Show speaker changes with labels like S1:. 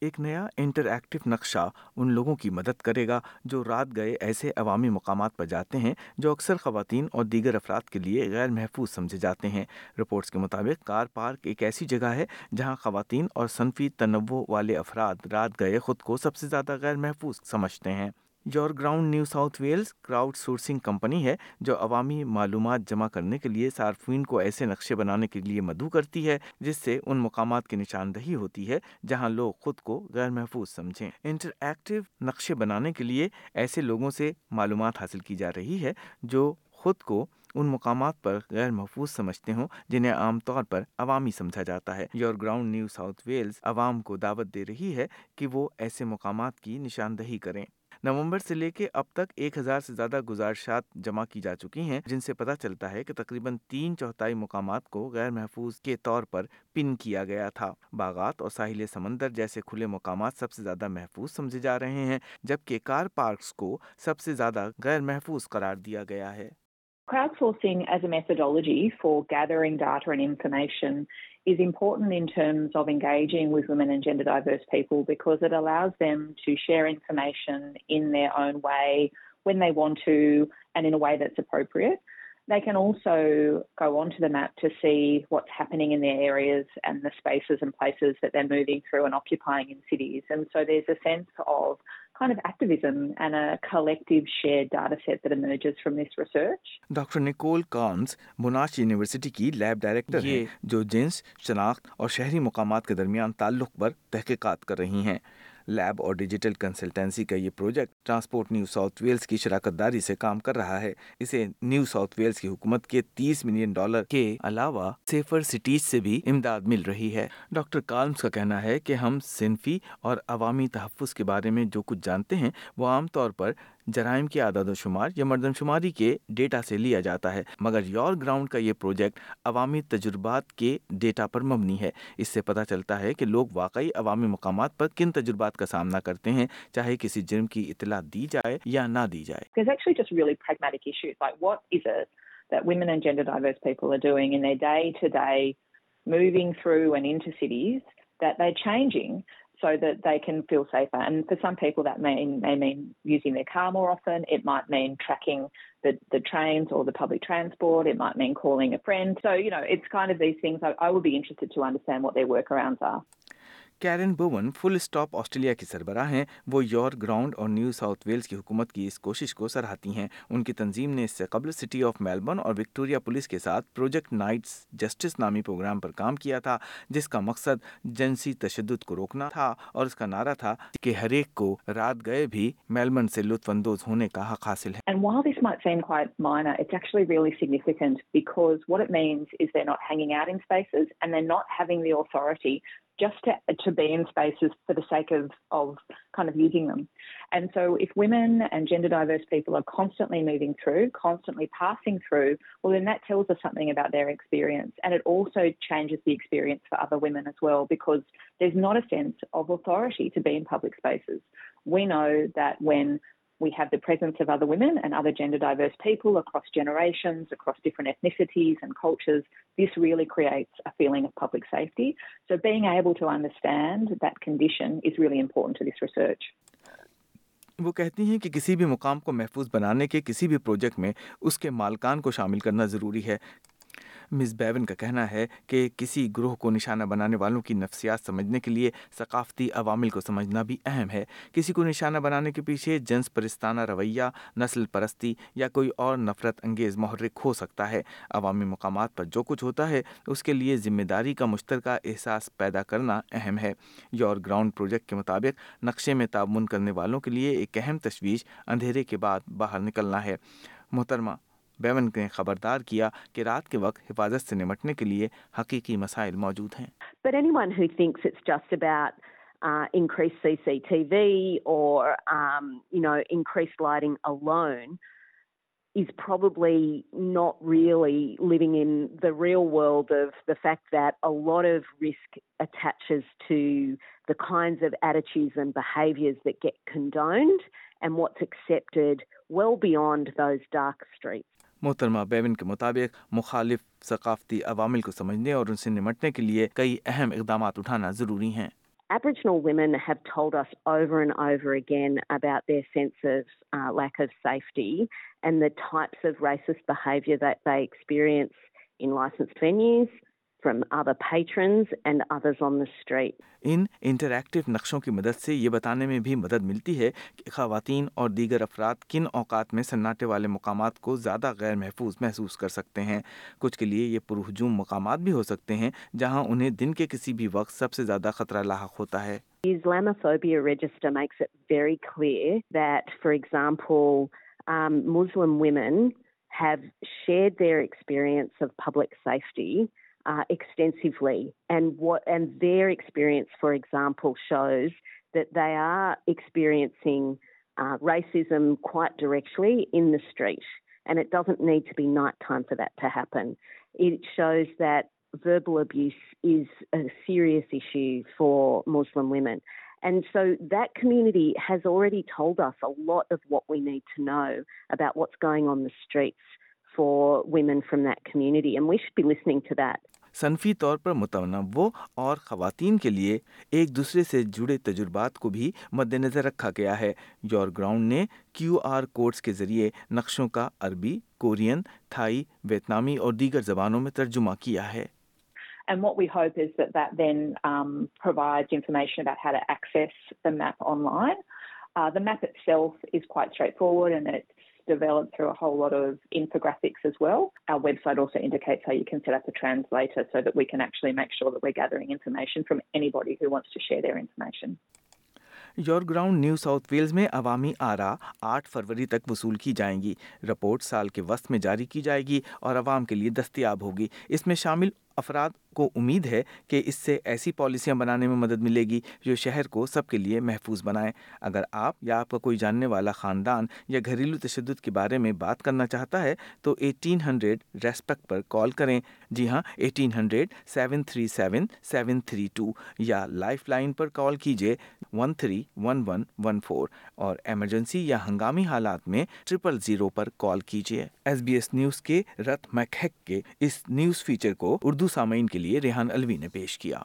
S1: ایک نیا inter active نقشہ ان لوگوں کی مدد کرے گا جو رات گئے ایسے عوامی مقامات پر جاتے ہیں جو اکثر خواتین اور دیگر افراد کے لیے غیر محفوظ سمجھے جاتے ہیں۔ رپورٹس کے مطابق، کار پارک ایک ایسی جگہ ہے جہاں خواتین اور صنفی تنوع والے افراد رات گئے خود کو سب سے زیادہ غیر محفوظ سمجھتے ہیں۔ Your ground New South Wales crowd sourcing company ہے، جو عوامی معلومات جمع کرنے کے لیے صارفین کو ایسے نقشے بنانے کے لیے مدعو کرتی ہے، جس سے ان مقامات کی نشاندہی ہوتی ہے، جہاں لوگ خود کو غیر محفوظ سمجھیں۔ انٹر ایکٹیو نقشے بنانے کے لیے ایسے لوگوں سے معلومات حاصل کی جا رہی ہے، جو خود کو ان مقامات پر غیر محفوظ سمجھتے ہوں، جنہیں عام طور پر عوامی سمجھا جاتا ہے۔ Your ground New South Wales عوام کو دعوت دے رہی ہے کہ وہ ایسے مقامات کی نشاندہی کریں۔ نومبر سے لے کے اب تک ایک ہزار سے زیادہ گزارشات جمع کی جا چکی ہیں، جن سے پتہ چلتا ہے کہ تقریباً تین چوتھائی مقامات کو غیر محفوظ کے طور پر پن کیا گیا تھا۔ باغات اور ساحل سمندر جیسے کھلے مقامات سب سے زیادہ محفوظ سمجھے جا رہے ہیں، جبکہ کار پارکس کو سب سے زیادہ غیر محفوظ قرار دیا گیا ہے۔
S2: Crowdsourcing as a methodology for gathering data and information is important in terms of engaging with women and gender diverse people because it allows them to share information in their own way when they want to and in a way that's appropriate. They can also go onto the map to see what's happening in their areas and the spaces and places that they're moving through and occupying in cities. And so there's a sense of kind of activism and a collective shared data set that emerges from this research.
S1: Doctor Nicole Kalms Monash University کی lab director ہیں جو جنس شناخت اور شہری مقامات کے درمیان تعلق پر تحقیقات کر رہی ہیں لیب اور ڈیجیٹل کنسلٹنسی کا یہ project transport New South Wales کی شراکت داری سے کام کر رہا ہے۔ اسے نیو ساؤتھ ویلز کی حکومت کے تیس ملین ڈالر کے علاوہ سیفر سٹیز سے بھی امداد مل رہی ہے۔ ڈاکٹر کالمز کا کہنا ہے کہ ہم صنفی اور عوامی تحفظ کے بارے میں جو کچھ جانتے ہیں وہ عام طور پر جرائم کی اعداد و شمار یا مردم شماری کے ڈیٹا سے لیا جاتا ہے، مگر یور گراؤنڈ کا یہ پروجیکٹ عوامی تجربات کے ڈیٹا پر مبنی ہے۔ اس سے پتہ چلتا ہے کہ لوگ واقعی عوامی مقامات پر کن تجربات کا سامنا کرتے ہیں، چاہے کسی جرم کی اطلاع دی جائے یا نہ دی جائے۔
S2: That they're changing so that they can feel safer. And for some people, that mean may mean using their car more often. It might mean tracking the, the trains or the public transport. It might mean calling a friend. So, you know, it's kind of these things. I, I would be interested to understand what their workarounds are.
S1: Karen Bowen full stop Australia کی سربراہ ہیں۔ وہ your ground اور New South Wales کی حکومت کی اس کوشش کو سراہتی ہیں۔ ان کی تنظیم نے اس سے قبل سٹی آف میلبرن اور وکٹوریا پولیس کے ساتھ پروجیکٹ نائٹس جسٹس نامی پروگرام پر کام کیا تھا جس کا مقصد جنسی تشدد کو روکنا تھا اور اس کا نعرہ تھا کہ ہر ایک کو رات گئے بھی میلبرن سے لطف اندوز ہونے کا حق حاصل ہے۔
S2: And while this might seem quite minor, it's actually really significant because what it means is they're not hanging out in spaces and they're not having the authority just to, to be in spaces for the sake of, of kind of using them. And so if women and gender diverse people are constantly moving through, constantly passing through, well, then that tells us something about their experience. And it also changes the experience for other women as well because there's not a sense of authority to be in public spaces. We know that when we have the presence of other women and other gender diverse people across generations, across different ethnicities and cultures, this really creates a feeling of public safety. So being able to understand that condition is really important to this research.
S1: وہ کہتی ہیں کہ کسی بھی مقام کو محفوظ بنانے کے کسی بھی پروجیکٹ میں اس کے مالکان کو شامل کرنا ضروری ہے مس بیون کا کہنا ہے کہ کسی گروہ کو نشانہ بنانے والوں کی نفسیات سمجھنے کے لیے ثقافتی عوامل کو سمجھنا بھی اہم ہے۔ کسی کو نشانہ بنانے کے پیچھے جنس پرستانہ رویہ، نسل پرستی یا کوئی اور نفرت انگیز محرک ہو سکتا ہے۔ عوامی مقامات پر جو کچھ ہوتا ہے، اس کے لیے ذمہ داری کا مشترکہ احساس پیدا کرنا اہم ہے۔ یور گراؤنڈ پروجیکٹ کے مطابق، نقشے میں تعاون کرنے والوں کے لیے ایک اہم تشویش اندھیرے کے بعد باہر نکلنا ہے۔ محترمہ بیون نے خبردار کیا کہ رات کے وقت حفاظت سے نمٹنے کے لیے حقیقی مسائل موجود ہیں
S3: But anyone who thinks it's just about uh, increased CCTV or, um, you know, increased lighting alone is probably not really living in the real world of the fact that a lot of risk attaches to the kinds of attitudes and behaviours that get condoned and what's accepted well beyond those dark streets.
S1: محترمہ بیون کے مطابق مخالف ثقافتی عوامل کو سمجھنے اور ان سے نمٹنے کے لیے کئی اہم اقدامات اٹھانا ضروری ہیں
S3: Aboriginal women have told us over and over again about their sense of uh, lack of safety and the types of racist behaviour that they experience in licensed venues, from other patrons and others on the street.
S1: ان interactive نقشوں کی مدد سے یہ بتانے میں بھی مدد ملتی ہے کہ خواتین اور دیگر افراد کن اوقات میں سناٹے والے مقامات کو زیادہ غیر محفوظ محسوس کر سکتے ہیں کچھ کے لیے یہ پرہجوم مقامات بھی ہو سکتے ہیں جہاں انہیں دن کے کسی بھی وقت سب سے زیادہ خطرہ لاحق ہوتا
S3: ہے Islamophobia register makes it very clear that, for example, um, Muslim women have shared their experience of public safety extensively, and what and their experience, for example, shows that they are experiencing uh, racism quite directly in the street, and it doesn't need to be nighttime for that to happen. It shows that verbal abuse is a serious issue for Muslim women. And so that community has already told us a lot of what we need to know about what's going on the streets for women from that community, and we should be listening to that.
S1: صنفی طور پر متنوع اور خواتین کے لیے ایک دوسرے سے جڑے تجربات کو بھی مد نظر رکھا گیا ہے یور گراؤنڈ نے کیو آر کوڈز کے ذریعے نقشوں کا عربی کورین تھائی ویتنامی اور دیگر زبانوں میں ترجمہ کیا ہے
S2: And what we hope is that that then um, provides information about how to access the map online. Uh, the map itself is quite straightforward and it's developed through a whole lot of infographics as well. Our website also indicates how you can set up a translator so that we can actually make sure that we're gathering information from anybody who wants to share their information.
S1: Your ground New South Wales میں عوامی آرا آٹھ فروری تک وصول کی جائیں گی report سال کے وسط میں جاری کی جائے گی اور عوام کے لیے دستیاب ہوگی اس میں شامل افراد کو امید ہے کہ اس سے ایسی پالیسیاں بنانے میں مدد ملے گی جو شہر کو سب کے لیے محفوظ بنائیں۔ اگر آپ یا آپ کا کوئی جاننے والا خاندان یا گھریلو تشدد کے بارے میں بات کرنا چاہتا ہے تو ایٹین ہنڈریڈ ریسپیکٹ پر کال کریں۔ جی ہاں eighteen hundred seven three seven seven three two یا لائف لائن پر کال کیجیے one three one one one four اور ایمرجنسی یا ہنگامی حالات میں ٹریپل زیرو پر کال کیجیے۔ ایس بی ایس نیوز کے رتھ میک کے اس نیوز فیچر کو اردو سامعین کے لیے لیے ریحان الوی نے پیش کیا۔